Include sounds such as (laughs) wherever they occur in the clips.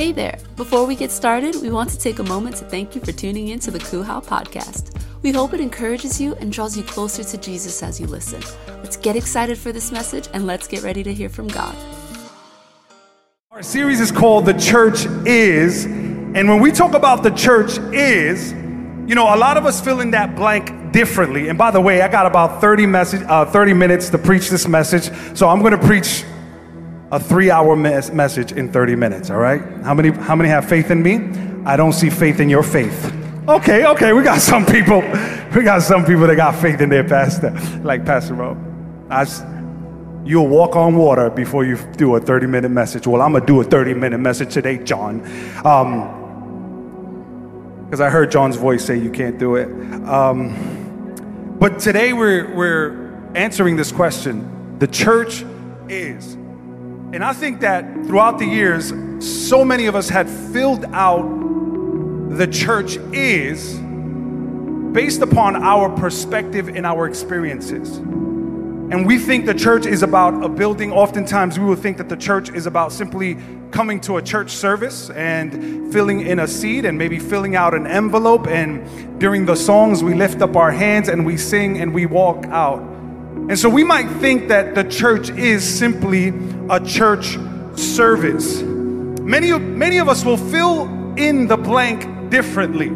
Hey there! Before we get started, we want to take a moment to thank you for tuning in to the Kuhau podcast. We hope it encourages you and draws you closer to Jesus as you listen. Let's get excited for this message and let's get ready to hear from God. Our series is called The Church Is. And when we talk about the church is, you know, a lot of us fill in that blank differently. And by the way, I got about 30, message, uh, 30 minutes to preach this message. So I'm going to preach a three hour mes- message in 30 minutes, all right? How many, how many have faith in me? I don't see faith in your faith. Okay, okay, we got (laughs) some people, we got some people that got faith in their pastor, like Pastor Rob. You'll walk on water before you do a 30 minute message. Well, I'm gonna do a 30 minute message today, John. Um, because I heard John's voice say you can't do it. Um, but today we're, we're answering this question the church is. And I think that throughout the years, so many of us had filled out the church is based upon our perspective and our experiences. And we think the church is about a building. Oftentimes, we will think that the church is about simply coming to a church service and filling in a seat and maybe filling out an envelope. And during the songs, we lift up our hands and we sing and we walk out. And so we might think that the church is simply a church service. Many, many of us will fill in the blank differently.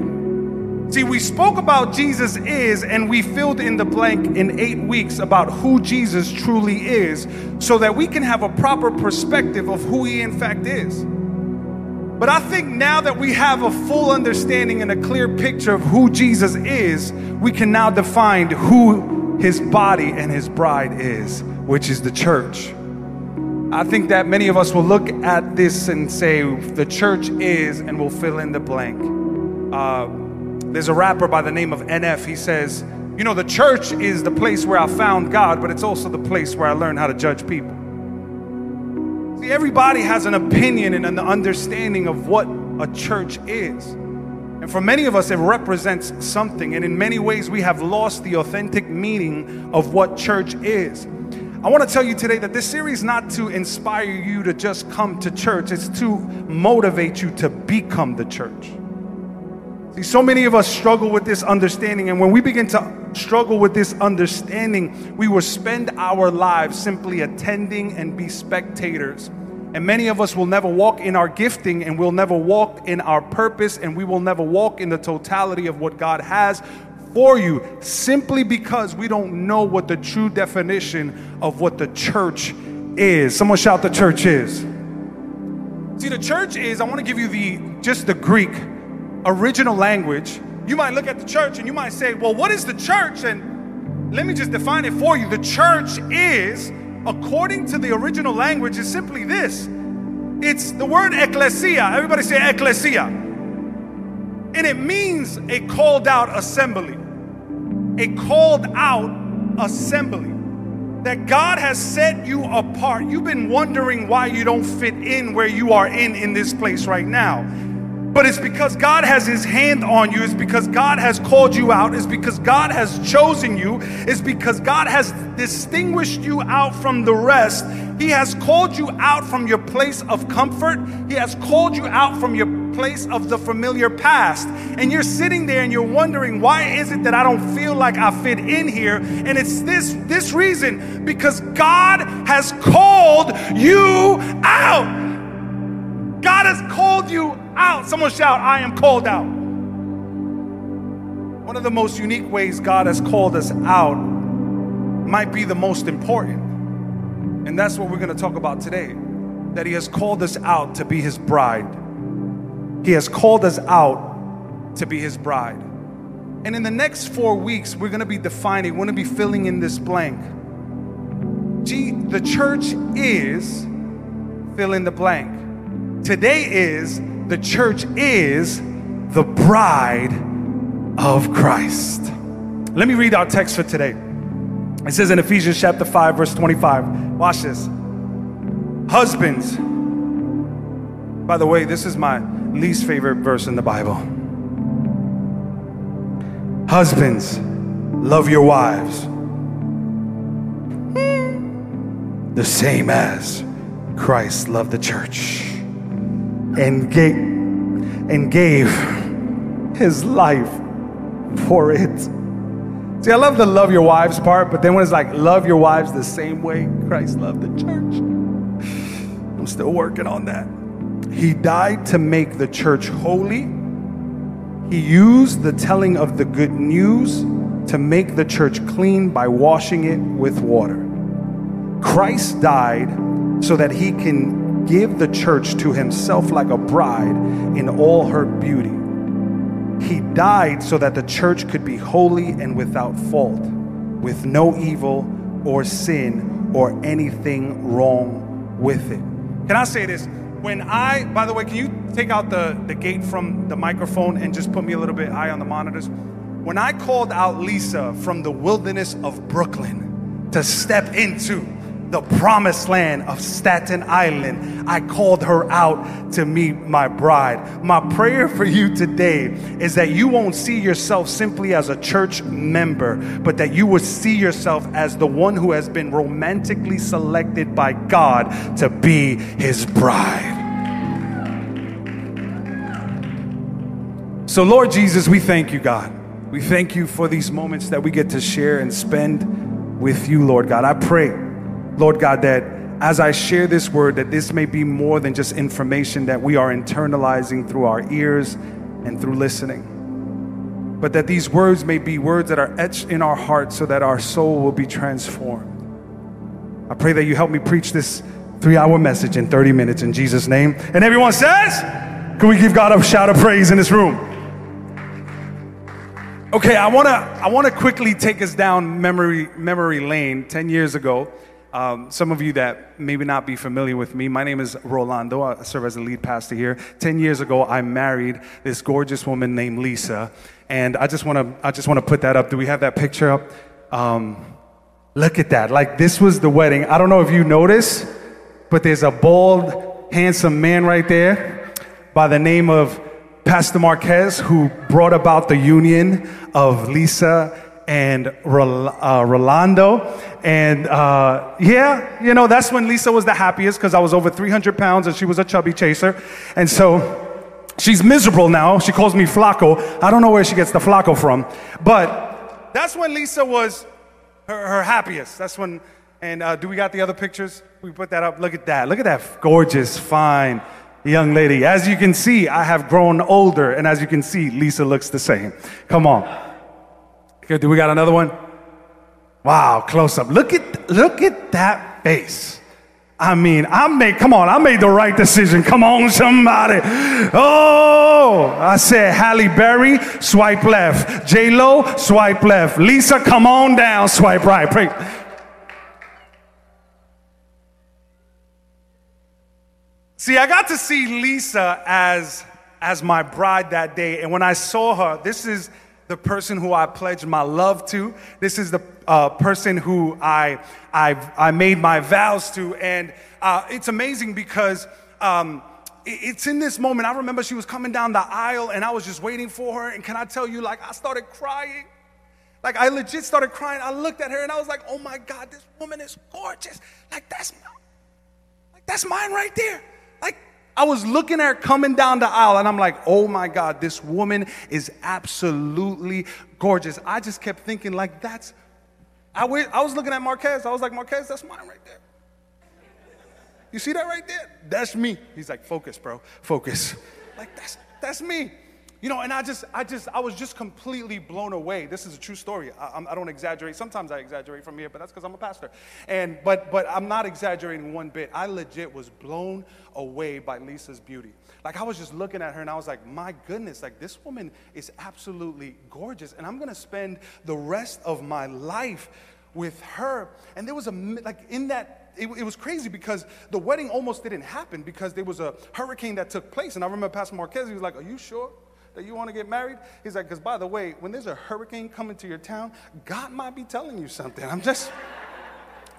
See, we spoke about Jesus is, and we filled in the blank in eight weeks about who Jesus truly is, so that we can have a proper perspective of who he in fact is. But I think now that we have a full understanding and a clear picture of who Jesus is, we can now define who his body and his bride is, which is the church. I think that many of us will look at this and say, the church is, and we'll fill in the blank. Uh, there's a rapper by the name of NF. He says, You know, the church is the place where I found God, but it's also the place where I learned how to judge people. See, everybody has an opinion and an understanding of what a church is. And for many of us, it represents something. And in many ways, we have lost the authentic meaning of what church is. I want to tell you today that this series is not to inspire you to just come to church, it's to motivate you to become the church. See, so many of us struggle with this understanding, and when we begin to struggle with this understanding, we will spend our lives simply attending and be spectators and many of us will never walk in our gifting and we'll never walk in our purpose and we will never walk in the totality of what God has for you simply because we don't know what the true definition of what the church is. Someone shout the church is. See, the church is, I want to give you the just the Greek original language. You might look at the church and you might say, well, what is the church? And let me just define it for you. The church is according to the original language, is simply this it's the word ecclesia. Everybody say ecclesia. And it means a called out assembly. A called out assembly. That God has set you apart. You've been wondering why you don't fit in where you are in in this place right now but it's because God has His hand on you. It's because God has called you out. It's because God has chosen you. It's because God has distinguished you out from the rest. He has called you out from your place of comfort. He has called you out from your place of the familiar past. And you're sitting there and you're wondering, why is it that I don't feel like I fit in here? And it's this, this reason because God has called you out. God has called you out. Someone shout, I am called out. One of the most unique ways God has called us out might be the most important. And that's what we're going to talk about today. That He has called us out to be His bride. He has called us out to be His bride. And in the next four weeks, we're going to be defining, we're going to be filling in this blank. Gee, the church is fill in the blank. Today is the church is the bride of Christ. Let me read our text for today. It says in Ephesians chapter 5, verse 25. Watch this. Husbands, by the way, this is my least favorite verse in the Bible. Husbands, love your wives hmm, the same as Christ loved the church and gave and gave his life for it. See, I love the love your wives part, but then when it's like love your wives the same way Christ loved the church, I'm still working on that. He died to make the church holy. He used the telling of the good news to make the church clean by washing it with water. Christ died so that he can give the church to himself like a bride in all her beauty. He died so that the church could be holy and without fault, with no evil or sin or anything wrong with it. Can I say this? When I, by the way, can you take out the, the gate from the microphone and just put me a little bit high on the monitors? When I called out Lisa from the wilderness of Brooklyn to step into the promised land of Staten Island, I called her out to meet my bride. My prayer for you today is that you won't see yourself simply as a church member, but that you will see yourself as the one who has been romantically selected by God to be his bride. So, Lord Jesus, we thank you, God. We thank you for these moments that we get to share and spend with you, Lord God. I pray Lord God, that as I share this word, that this may be more than just information that we are internalizing through our ears and through listening, but that these words may be words that are etched in our hearts so that our soul will be transformed. I pray that you help me preach this three hour message in 30 minutes in Jesus' name. And everyone says, Can we give God a shout of praise in this room? Okay, I wanna, I wanna quickly take us down memory, memory lane 10 years ago. Um, some of you that maybe not be familiar with me, my name is Rolando. I serve as the lead pastor here. Ten years ago, I married this gorgeous woman named Lisa, and I just want to I just want to put that up. Do we have that picture up? Um, look at that! Like this was the wedding. I don't know if you notice, but there's a bald, handsome man right there by the name of Pastor Marquez who brought about the union of Lisa and uh, Rolando. And uh, yeah, you know, that's when Lisa was the happiest because I was over 300 pounds and she was a chubby chaser. And so she's miserable now. She calls me Flaco. I don't know where she gets the Flaco from. But that's when Lisa was her, her happiest. That's when, and uh, do we got the other pictures? We put that up. Look at that. Look at that gorgeous, fine young lady. As you can see, I have grown older. And as you can see, Lisa looks the same. Come on. Okay, do we got another one? Wow, close up. Look at look at that face. I mean, I made come on, I made the right decision. Come on, somebody. Oh, I said Halle Berry, swipe left. J Lo, swipe left. Lisa, come on down, swipe right. Pray. See, I got to see Lisa as as my bride that day, and when I saw her, this is the person who I pledged my love to. This is the uh, person who I, I, I made my vows to. And uh, it's amazing because um, it's in this moment. I remember she was coming down the aisle and I was just waiting for her. And can I tell you, like, I started crying. Like, I legit started crying. I looked at her and I was like, oh my God, this woman is gorgeous. Like, that's, like, that's mine right there. Like, I was looking at her coming down the aisle and I'm like, oh my God, this woman is absolutely gorgeous. I just kept thinking, like, that's, I, I was looking at Marquez. I was like, Marquez, that's mine right there. You see that right there? That's me. He's like, focus, bro, focus. Like, that's, that's me. You know, and I just, I just, I was just completely blown away. This is a true story. I, I don't exaggerate. Sometimes I exaggerate from here, but that's because I'm a pastor. And, but, but I'm not exaggerating one bit. I legit was blown away by Lisa's beauty. Like I was just looking at her and I was like, my goodness, like this woman is absolutely gorgeous. And I'm going to spend the rest of my life with her. And there was a, like in that it, it, was crazy because the wedding almost didn't happen because there was a hurricane that took place. And I remember Pastor Marquez, he was like, Are you sure? That you want to get married? He's like, because by the way, when there's a hurricane coming to your town, God might be telling you something. I'm just,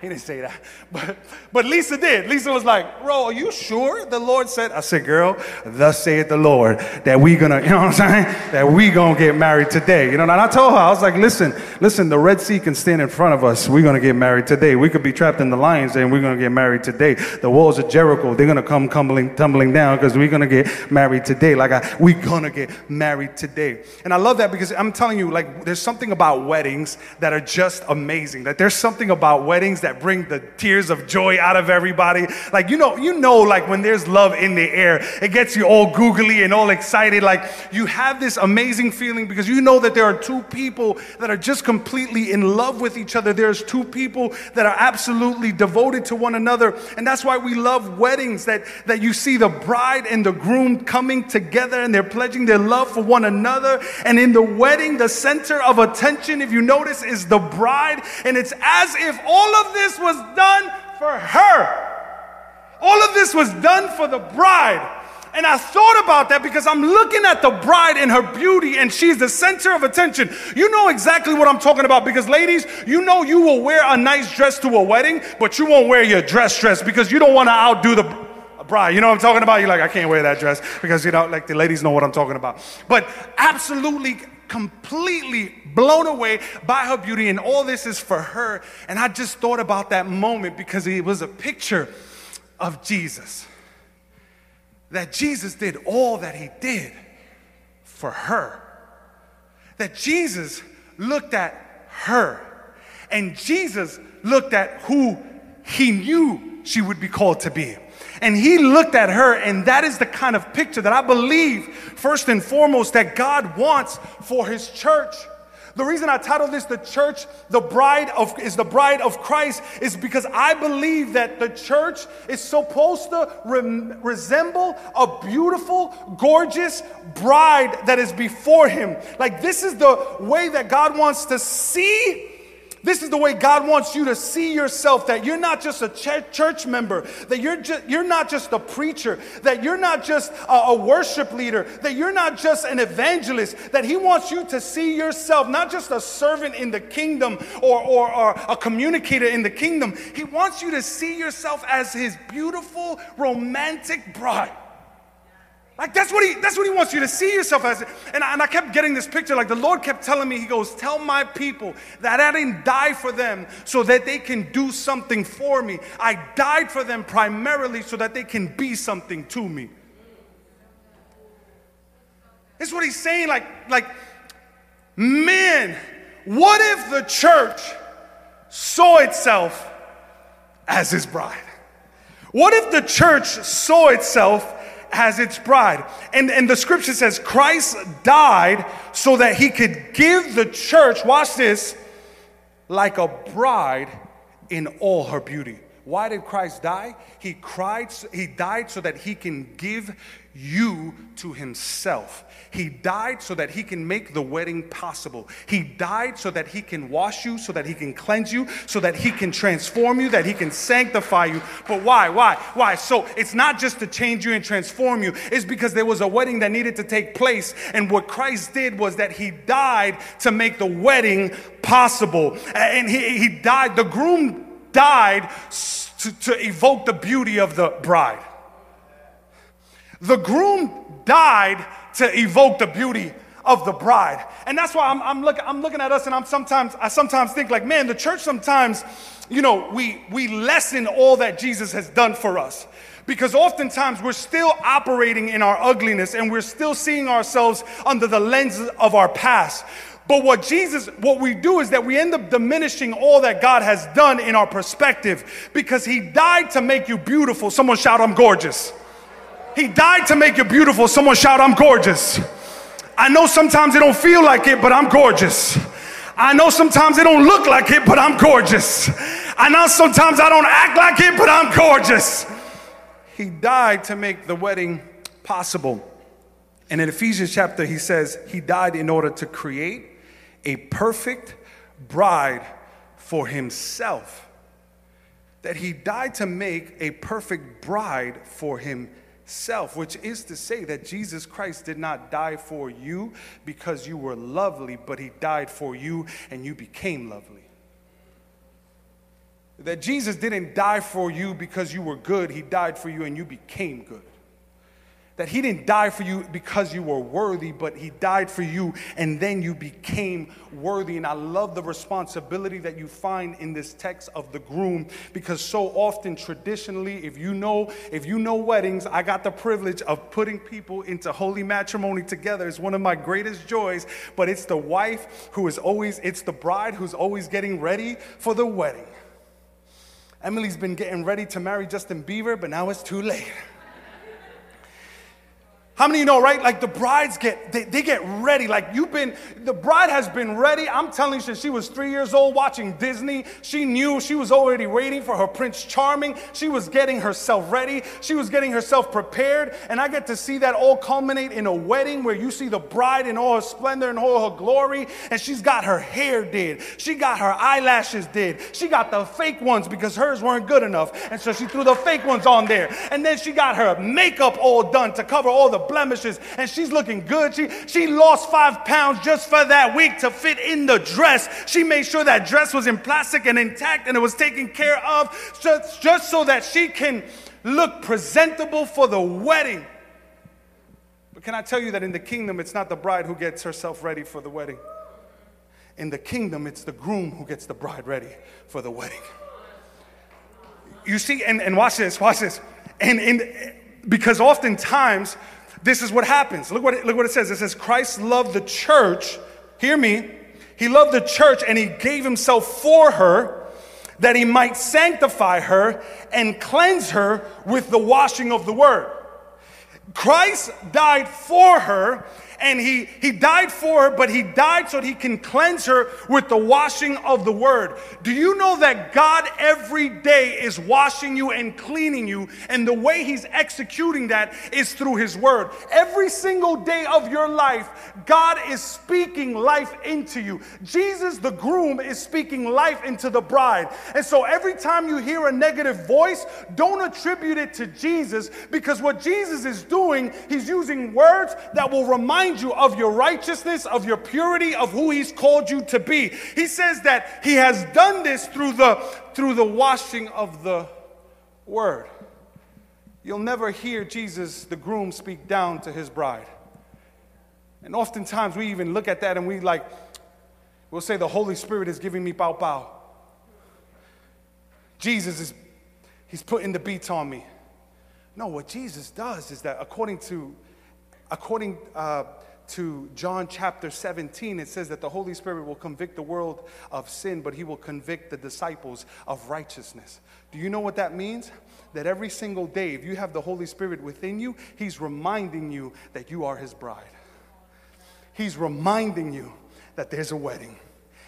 He didn't say that. But, but Lisa did. Lisa was like, Bro, are you sure the Lord said? I said, Girl, thus saith the Lord that we gonna, (laughs) you know what I'm saying? That we gonna get married today. You know, and I told her, I was like, Listen, listen, the Red Sea can stand in front of us. We're gonna get married today. We could be trapped in the lions and we're gonna get married today. The walls of Jericho, they're gonna come tumbling, tumbling down because we're gonna get married today. Like, I, we're gonna get married today. And I love that because I'm telling you, like, there's something about weddings that are just amazing. That there's something about weddings that bring the tears of joy out of everybody. Like, you know, you know, like when there's love in the air, it gets you all googly and all excited. Like, you have this amazing feeling because you know that there are two people that are just completely in love with each other. There's two people that are absolutely devoted to one another. And that's why we love weddings that, that you see the bride and the groom coming together and they're pledging their love for one another. And in the wedding, the center of attention, if you notice, is the bride. And it's as if all of this was done for her. All of this was done for the bride. And I thought about that because I'm looking at the bride and her beauty, and she's the center of attention. You know exactly what I'm talking about because, ladies, you know you will wear a nice dress to a wedding, but you won't wear your dress dress because you don't want to outdo the bride. You know what I'm talking about? You're like, I can't wear that dress because, you know, like the ladies know what I'm talking about. But absolutely, completely blown away by her beauty, and all this is for her. And I just thought about that moment because it was a picture of Jesus. That Jesus did all that he did for her. That Jesus looked at her. And Jesus looked at who he knew she would be called to be. And he looked at her, and that is the kind of picture that I believe, first and foremost, that God wants for his church. The reason I titled this the church, the bride of is the bride of Christ, is because I believe that the church is supposed to re- resemble a beautiful, gorgeous bride that is before him. Like this is the way that God wants to see this is the way God wants you to see yourself that you're not just a ch- church member, that you're, ju- you're not just a preacher, that you're not just a, a worship leader, that you're not just an evangelist, that He wants you to see yourself not just a servant in the kingdom or, or, or a communicator in the kingdom. He wants you to see yourself as His beautiful, romantic bride. Like that's what he that's what he wants you to see yourself as. And I, and I kept getting this picture. Like the Lord kept telling me, He goes, Tell my people that I didn't die for them so that they can do something for me. I died for them primarily so that they can be something to me. This is what he's saying. Like, like, man, what if the church saw itself as his bride? What if the church saw itself has its bride. And, and the scripture says Christ died so that he could give the church, watch this, like a bride in all her beauty. Why did Christ die? He cried, he died so that he can give you to himself. He died so that he can make the wedding possible. He died so that he can wash you, so that he can cleanse you, so that he can transform you, that he can sanctify you. But why? Why? Why? So it's not just to change you and transform you, it's because there was a wedding that needed to take place. And what Christ did was that he died to make the wedding possible. And he, he died, the groom died to, to evoke the beauty of the bride. The groom died to evoke the beauty of the bride. And that's why I'm, I'm, look, I'm looking at us and I'm sometimes, I sometimes think like, man, the church sometimes, you know, we, we lessen all that Jesus has done for us. Because oftentimes we're still operating in our ugliness and we're still seeing ourselves under the lens of our past. But what Jesus, what we do is that we end up diminishing all that God has done in our perspective because He died to make you beautiful. Someone shout, I'm gorgeous. He died to make you beautiful. Someone shout, I'm gorgeous. I know sometimes it don't feel like it, but I'm gorgeous. I know sometimes it don't look like it, but I'm gorgeous. I know sometimes I don't act like it, but I'm gorgeous. He died to make the wedding possible. And in Ephesians chapter, he says he died in order to create a perfect bride for himself. That he died to make a perfect bride for himself which is to say that Jesus Christ did not die for you because you were lovely, but he died for you and you became lovely. that Jesus didn't die for you because you were good, He died for you and you became good. That He didn't die for you because you were worthy, but He died for you and then you became worthy. And I love the responsibility that you find in this text of the groom because so often, traditionally, if you know, if you know weddings, I got the privilege of putting people into holy matrimony together. It's one of my greatest joys, but it's the wife who is always, it's the bride who's always getting ready for the wedding. Emily's been getting ready to marry Justin Bieber, but now it's too late. How many you know, right? Like the brides get, they, they get ready. Like you've been, the bride has been ready. I'm telling you, she was three years old watching Disney. She knew she was already waiting for her Prince Charming. She was getting herself ready. She was getting herself prepared. And I get to see that all culminate in a wedding where you see the bride in all her splendor and all her glory. And she's got her hair did. She got her eyelashes did. She got the fake ones because hers weren't good enough. And so she threw the fake ones on there. And then she got her makeup all done to cover all the blemishes and she's looking good. She, she lost five pounds just for that week to fit in the dress. She made sure that dress was in plastic and intact and it was taken care of just, just so that she can look presentable for the wedding. But can I tell you that in the kingdom, it's not the bride who gets herself ready for the wedding? In the kingdom, it's the groom who gets the bride ready for the wedding. You see, and, and watch this, watch this. And in, because oftentimes this is what happens. Look what, it, look what it says. It says, Christ loved the church. Hear me. He loved the church and he gave himself for her that he might sanctify her and cleanse her with the washing of the word. Christ died for her and he, he died for her, but he died so that he can cleanse her with the washing of the word. Do you know that God every day is washing you and cleaning you? And the way he's executing that is through his word. Every single day of your life, God is speaking life into you. Jesus, the groom, is speaking life into the bride. And so every time you hear a negative voice, don't attribute it to Jesus because what Jesus is doing, he's using words that will remind remind you of your righteousness, of your purity, of who He's called you to be. He says that He has done this through the, through the washing of the Word. You'll never hear Jesus, the groom, speak down to his bride. And oftentimes we even look at that and we like, we'll say, the Holy Spirit is giving me pow pow. Jesus is, he's putting the beats on me. No, what Jesus does is that according to according uh, to John chapter 17, it says that the Holy Spirit will convict the world of sin, but he will convict the disciples of righteousness. Do you know what that means? That every single day, if you have the Holy Spirit within you, he's reminding you that you are his bride. He's reminding you that there's a wedding.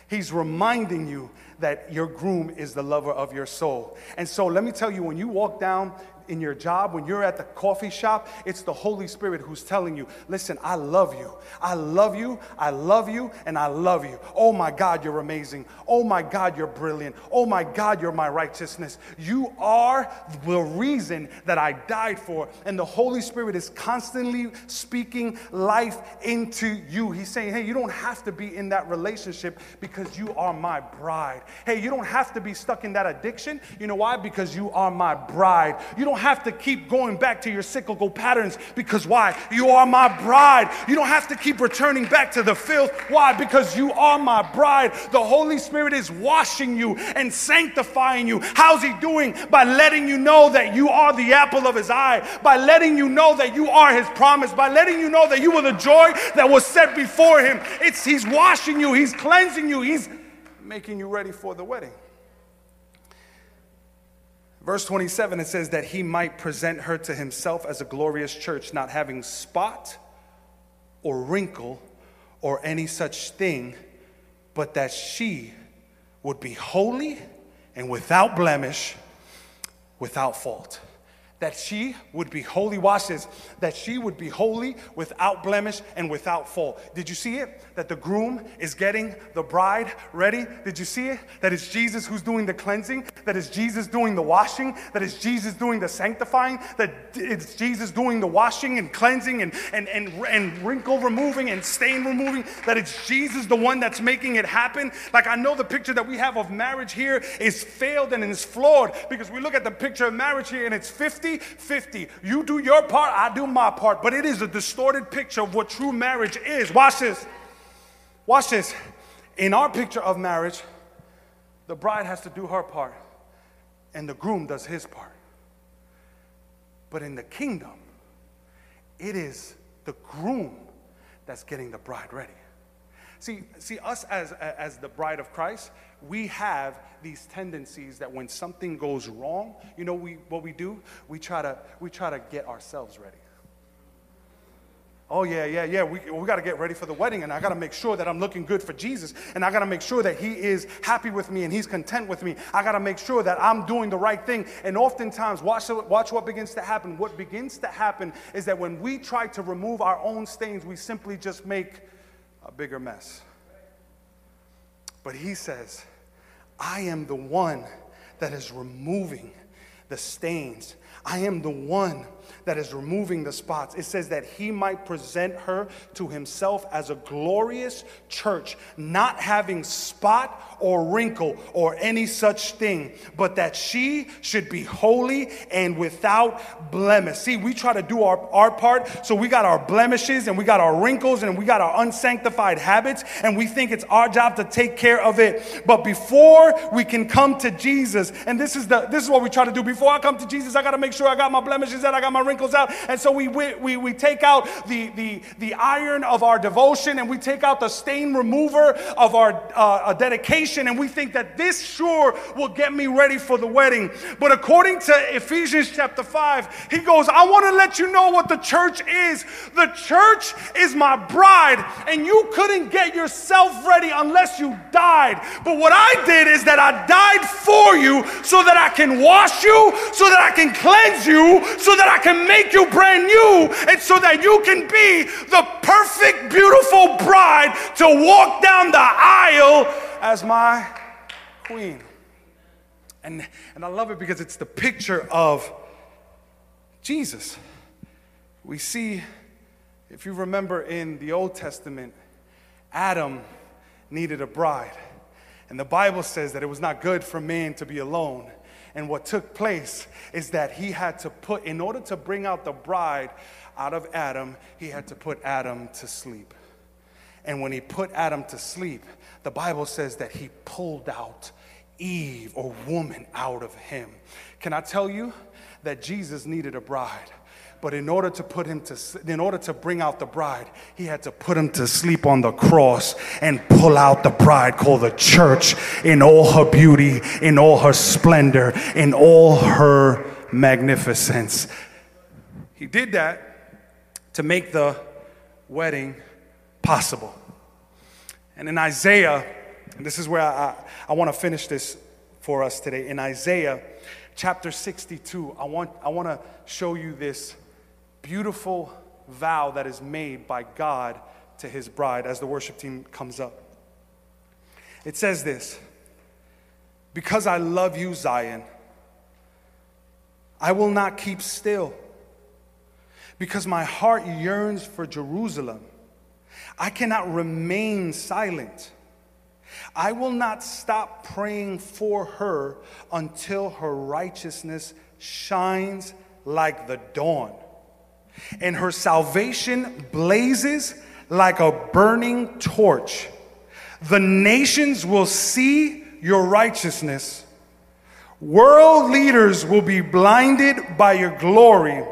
He's reminding you that your groom is the lover of your soul. And so let me tell you, when you walk down in your job, when you're at the coffee shop, it's the Holy Spirit who's telling you, listen, I love you. I love you. I love you. And I love you. Oh my God, you're amazing. Oh my God, you're brilliant. Oh my God, you're my righteousness. You are the reason that I died for. And the Holy Spirit is constantly speaking life into you. He's saying, hey, you don't have to be in that relationship because you are my bride. Hey, you don't have to be stuck in that addiction. You know why? Because you are my bride. You don't don't have to keep going back to your cyclical patterns because why? You are my bride. You don't have to keep returning back to the filth. Why? Because you are my bride. The Holy Spirit is washing you and sanctifying you. How's He doing? By letting you know that you are the apple of His eye, by letting you know that you are His promise, by letting you know that you were the joy that was set before Him. It's He's washing you, He's cleansing you, He's making you ready for the wedding. Verse 27, it says that he might present her to himself as a glorious church, not having spot or wrinkle or any such thing, but that she would be holy and without blemish, without fault. That she would be holy. Watch this. That she would be holy without blemish and without fault. Did you see it? That the groom is getting the bride ready. Did you see it? That it's Jesus who's doing the cleansing. That it's Jesus doing the washing. That it's Jesus doing the sanctifying. That it's Jesus doing the washing and cleansing and, and, and, and wrinkle removing and stain removing. That it's Jesus the one that's making it happen. Like I know the picture that we have of marriage here is failed and is flawed because we look at the picture of marriage here and it's 50 50 50. You do your part, I do my part. But it is a distorted picture of what true marriage is. Watch this. Watch this. In our picture of marriage, the bride has to do her part, and the groom does his part. But in the kingdom, it is the groom that's getting the bride ready. See, see us as, as the bride of Christ, we have these tendencies that when something goes wrong, you know we, what we do? We try, to, we try to get ourselves ready. Oh, yeah, yeah, yeah. We, we got to get ready for the wedding, and I got to make sure that I'm looking good for Jesus, and I got to make sure that He is happy with me and He's content with me. I got to make sure that I'm doing the right thing. And oftentimes, watch, watch what begins to happen. What begins to happen is that when we try to remove our own stains, we simply just make a bigger mess. But he says, I am the one that is removing the stains. I am the one that is removing the spots. It says that he might present her to himself as a glorious church, not having spot or wrinkle or any such thing, but that she should be holy and without blemish. See, we try to do our, our part, so we got our blemishes and we got our wrinkles and we got our unsanctified habits, and we think it's our job to take care of it. But before we can come to Jesus, and this is the this is what we try to do. Before I come to Jesus, I gotta make sure I got my blemishes out, I got my wrinkles out. And so we we, we take out the, the, the iron of our devotion and we take out the stain remover of our uh, dedication and we think that this sure will get me ready for the wedding. But according to Ephesians chapter 5, he goes, I want to let you know what the church is. The church is my bride, and you couldn't get yourself ready unless you died. But what I did is that I died you so that I can wash you, so that I can cleanse you, so that I can make you brand new, and so that you can be the perfect, beautiful bride to walk down the aisle as my queen. And, and I love it because it's the picture of Jesus. We see, if you remember in the Old Testament, Adam needed a bride. And the Bible says that it was not good for man to be alone. And what took place is that he had to put, in order to bring out the bride out of Adam, he had to put Adam to sleep. And when he put Adam to sleep, the Bible says that he pulled out Eve or woman out of him. Can I tell you that Jesus needed a bride? But in order to put him to, in order to bring out the bride, he had to put him to sleep on the cross and pull out the bride called the church in all her beauty, in all her splendor, in all her magnificence. He did that to make the wedding possible. And in Isaiah, and this is where I, I, want to finish this for us today. In Isaiah chapter 62, I want, I want to show you this beautiful vow that is made by God to his bride as the worship team comes up. It says this Because I love you, Zion, I will not keep still. Because my heart yearns for Jerusalem. I cannot remain silent. I will not stop praying for her until her righteousness shines like the dawn and her salvation blazes like a burning torch. The nations will see your righteousness. World leaders will be blinded by your glory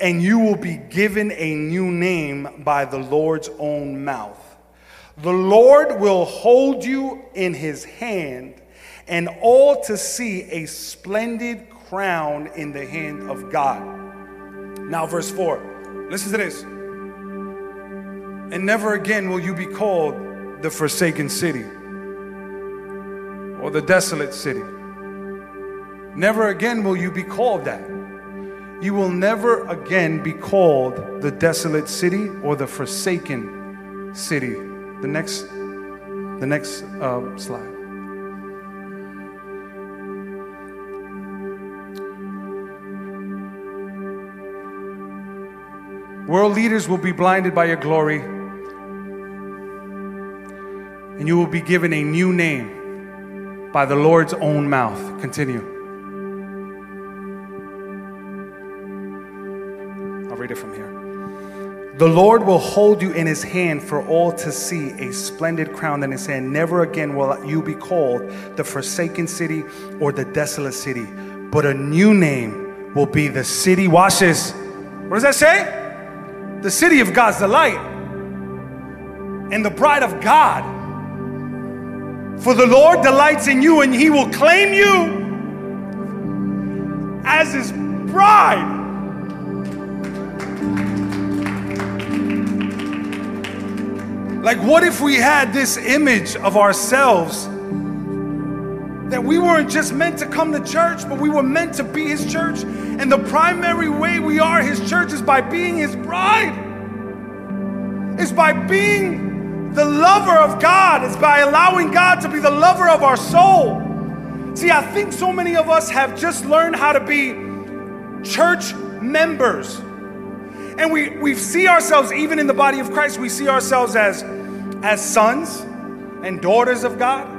and you will be given a new name by the Lord's own mouth. The Lord will hold you in his hand, and all to see a splendid crown in the hand of God. Now, verse 4. Listen to this. And never again will you be called the forsaken city or the desolate city. Never again will you be called that You will never again be called the desolate city or the forsaken city. The next, the next uh, slide. World leaders will be blinded by your glory, and you will be given a new name by the Lord's own mouth. Continue. I'll read it from here. The Lord will hold you in his hand for all to see, a splendid crown in his hand. Never again will you be called the forsaken city or the desolate city, but a new name will be the city. Watch this. What does that say? The city of God's delight and the bride of God. For the Lord delights in you and he will claim you as his bride. Like, what if we had this image of ourselves that we weren't just meant to come to church, but we were meant to be his church? And the primary way we are his church is by being his bride. Is by being the lover of God. is by allowing God to be the lover of our soul. See, I think so many of us have just learned how to be church members. And we, we see ourselves, even in the body of Christ, we see ourselves as, as sons and daughters of God.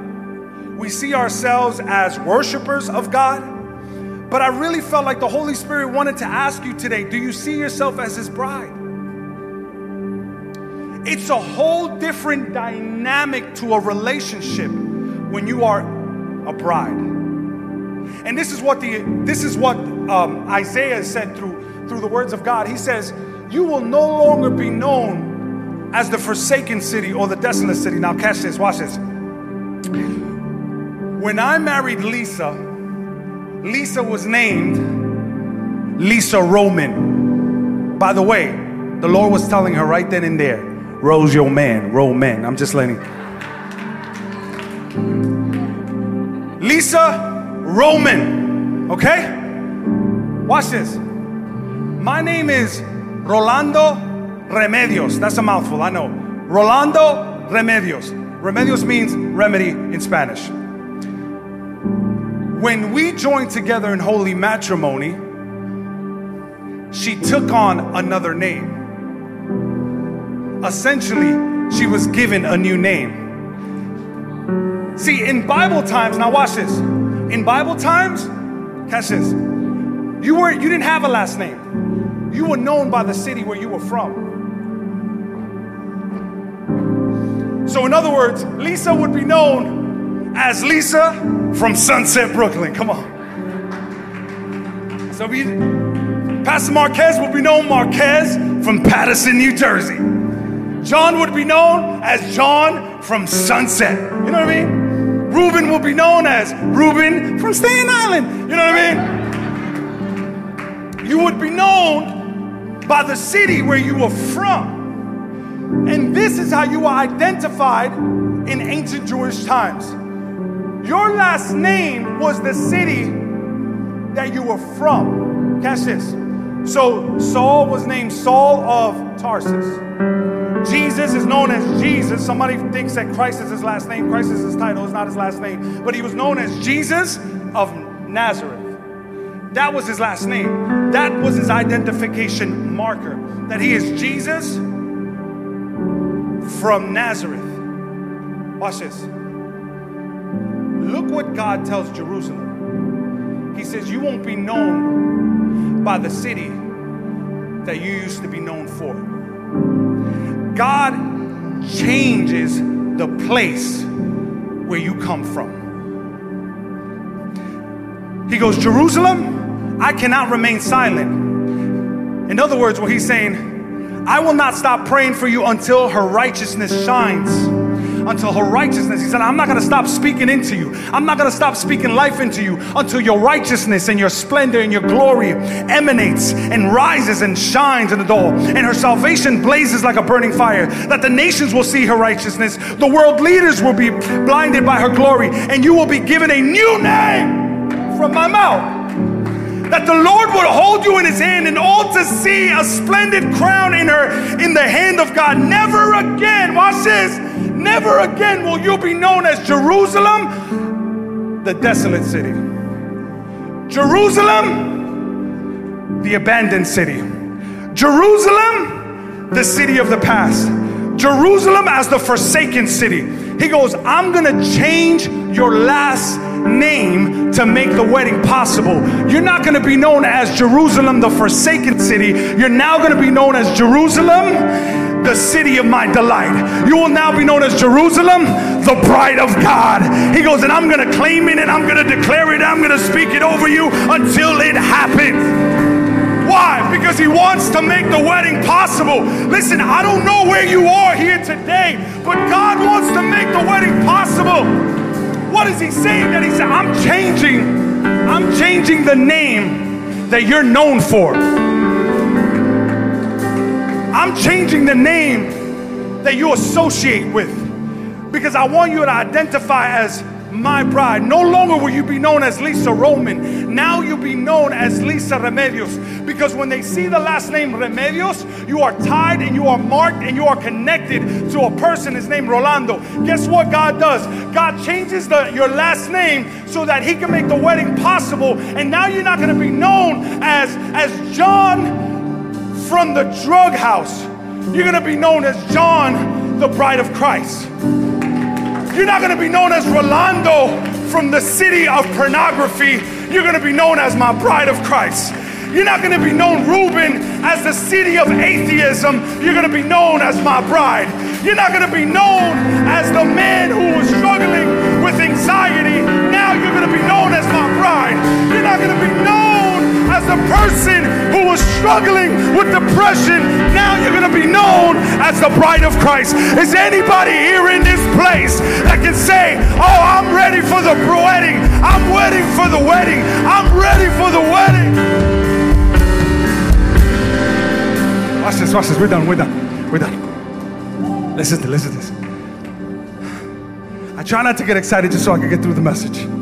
We see ourselves as worshipers of God. But I really felt like the Holy Spirit wanted to ask you today do you see yourself as His bride? It's a whole different dynamic to a relationship when you are a bride. And this is what the this is what um, Isaiah said through through the words of God. He says, "You will no longer be known as the forsaken city or the desolate city." Now, catch this. Watch this. When I married Lisa, Lisa was named Lisa Roman. By the way, the Lord was telling her right then and there, Rose your man, Roman. I'm just letting. Lisa Roman. Okay? Watch this. My name is Rolando Remedios. That's a mouthful, I know. Rolando Remedios. Remedios means remedy in Spanish. When we joined together in holy matrimony, she took on another name. Essentially, she was given a new name. See, in Bible times, now watch this. In Bible times, catch this. You weren't you didn't have a last name. You were known by the city where you were from. So in other words, Lisa would be known as Lisa from Sunset, Brooklyn. Come on. So we, Pastor Marquez will be known Marquez from Paterson, New Jersey. John would be known as John from Sunset. You know what I mean? Reuben will be known as Reuben from Staten Island. You know what I mean? You would be known by the city where you were from. And this is how you were identified in ancient Jewish times. Your last name was the city that you were from. Catch this. So Saul was named Saul of Tarsus. Jesus is known as Jesus. Somebody thinks that Christ is his last name. Christ is his title, it's not his last name. But he was known as Jesus of Nazareth. That was his last name. That was his identification marker. That he is Jesus from Nazareth. Watch this. Look what God tells Jerusalem. He says, You won't be known by the city that you used to be known for. God changes the place where you come from. He goes, Jerusalem, I cannot remain silent. In other words, what he's saying, I will not stop praying for you until her righteousness shines until her righteousness. He said, I'm not going to stop speaking into you. I'm not going to stop speaking life into you until your righteousness and your splendor and your glory emanates and rises and shines in the door. And her salvation blazes like a burning fire. That the nations will see her righteousness. The world leaders will be blinded by her glory. And you will be given a new name from my mouth. That the Lord would hold you in his hand and all to see a splendid crown in her in the hand of God. Never again, watch this, never again will you be known as Jerusalem, the desolate city. Jerusalem, the abandoned city. Jerusalem, the city of the past. Jerusalem as the forsaken city. He goes, I'm gonna change your last name to make the wedding possible. You're not gonna be known as Jerusalem, the forsaken city. You're now gonna be known as Jerusalem, the city of my delight. You will now be known as Jerusalem, the bride of God. He goes, and I'm gonna claim it and I'm gonna declare it, I'm gonna speak it over you until it happens. Why? Because he wants to make the wedding possible. Listen, I don't know where you are here today, but God wants to make the wedding possible. What is he saying? That he said, I'm changing, I'm changing the name that you're known for. I'm changing the name that you associate with because I want you to identify as my bride. No longer will you be known as Lisa Roman. Now you'll be known as Lisa Remedios. Because when they see the last name Remedios, you are tied and you are marked and you are connected to a person. His name Rolando. Guess what God does? God changes the, your last name so that He can make the wedding possible. And now you're not going to be known as as John from the drug house. You're going to be known as John, the bride of Christ. You're not going to be known as Rolando from the city of pornography. You're going to be known as my bride of Christ. You're not going to be known, Reuben, as the city of atheism. You're going to be known as my bride. You're not going to be known as the man who was struggling with anxiety. Now you're going to be known as my bride. You're not going to be known as the person who was struggling with depression. Now you're going to be known as the bride of Christ. Is anybody here in this place that can say, Oh, I'm ready for the wedding? I'm waiting for the wedding. I'm ready for the wedding. Watch this, watch this. We're done, we're done, we're done. Listen to listen to this. I try not to get excited just so I can get through the message.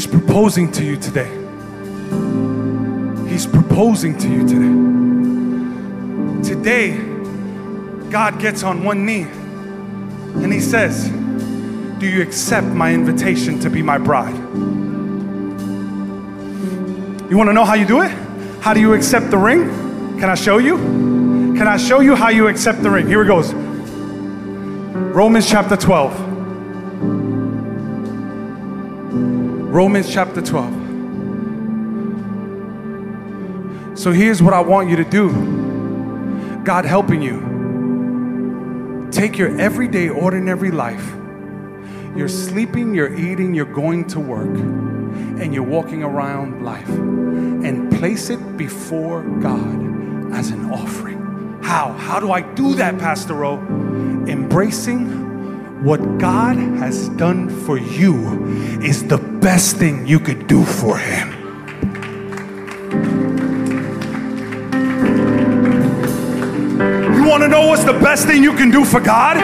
He's proposing to you today. He's proposing to you today. Today, God gets on one knee and he says, Do you accept my invitation to be my bride? You want to know how you do it? How do you accept the ring? Can I show you? Can I show you how you accept the ring? Here it goes. Romans chapter 12. Romans chapter 12. So here's what I want you to do God helping you. Take your everyday, ordinary life. You're sleeping, you're eating, you're going to work, and you're walking around life and place it before God as an offering. How? How do I do that, Pastor Rowe? Embracing what God has done for you is the best thing you could do for Him. You want to know what's the best thing you can do for God?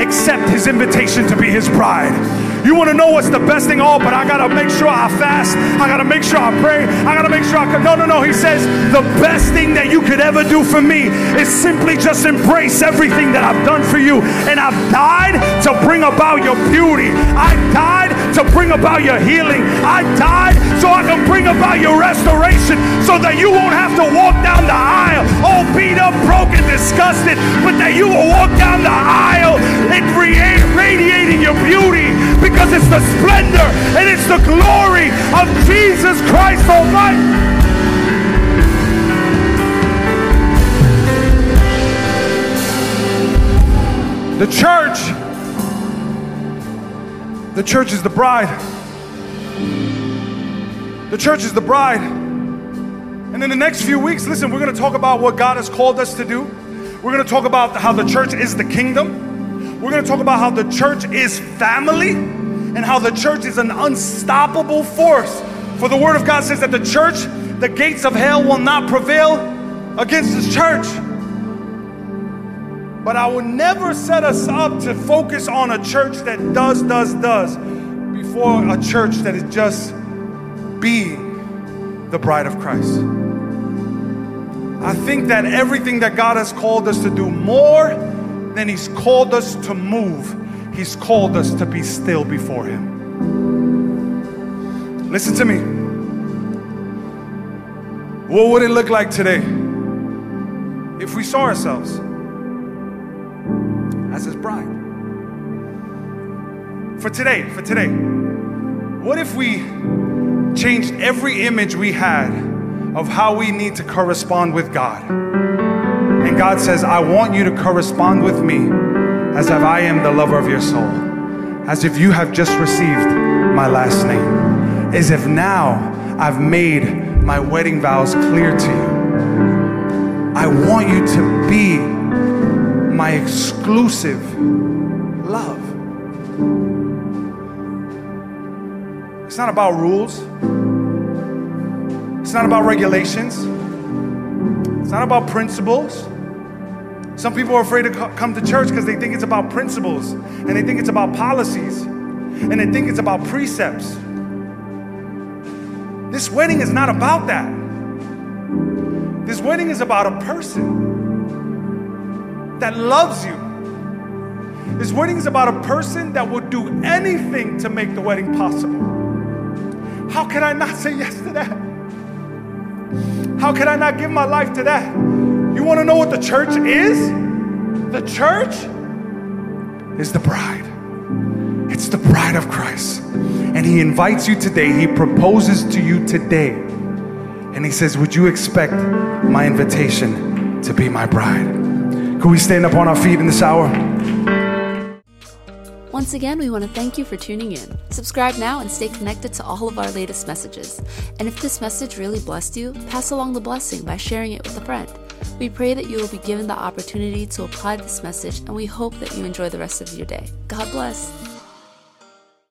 Accept His invitation to be His bride. You want to know what's the best thing? Oh, but I got to make sure I fast. I got to make sure I pray. I got to make sure I. No, no, no. He says the best thing that you could ever do for me is simply just embrace everything that I've done for you. And I've died to bring about your beauty. I died to bring about your healing. I died so I can bring about your restoration so that you won't have to walk down the aisle all beat up, broken, disgusted, but that you will walk down the aisle and radiating your beauty because it's the splendor and it's the glory of Jesus Christ Almighty. The church, the church is the bride. The church is the bride. And in the next few weeks, listen, we're going to talk about what God has called us to do. We're going to talk about how the church is the kingdom. We're going to talk about how the church is family and how the church is an unstoppable force. For the Word of God says that the church, the gates of hell will not prevail against this church. But I will never set us up to focus on a church that does, does, does before a church that is just being the bride of Christ. I think that everything that God has called us to do more than He's called us to move, He's called us to be still before Him. Listen to me. What would it look like today if we saw ourselves as His bride? For today, for today, what if we changed every image we had of how we need to correspond with God? And God says, I want you to correspond with me as if I am the lover of your soul, as if you have just received my last name, as if now I've made my wedding vows clear to you. I want you to be my exclusive love. It's not about rules. It's not about regulations. It's not about principles. Some people are afraid to come to church because they think it's about principles and they think it's about policies and they think it's about precepts. This wedding is not about that. This wedding is about a person that loves you. This wedding is about a person that would do anything to make the wedding possible. How can I not say yes to that? How can I not give my life to that? You want to know what the church is? The church is the bride. It's the bride of Christ. And He invites you today, He proposes to you today. And He says, Would you expect my invitation to be my bride? Could we stand up on our feet in this hour? Once again, we want to thank you for tuning in. Subscribe now and stay connected to all of our latest messages. And if this message really blessed you, pass along the blessing by sharing it with a friend. We pray that you will be given the opportunity to apply this message, and we hope that you enjoy the rest of your day. God bless.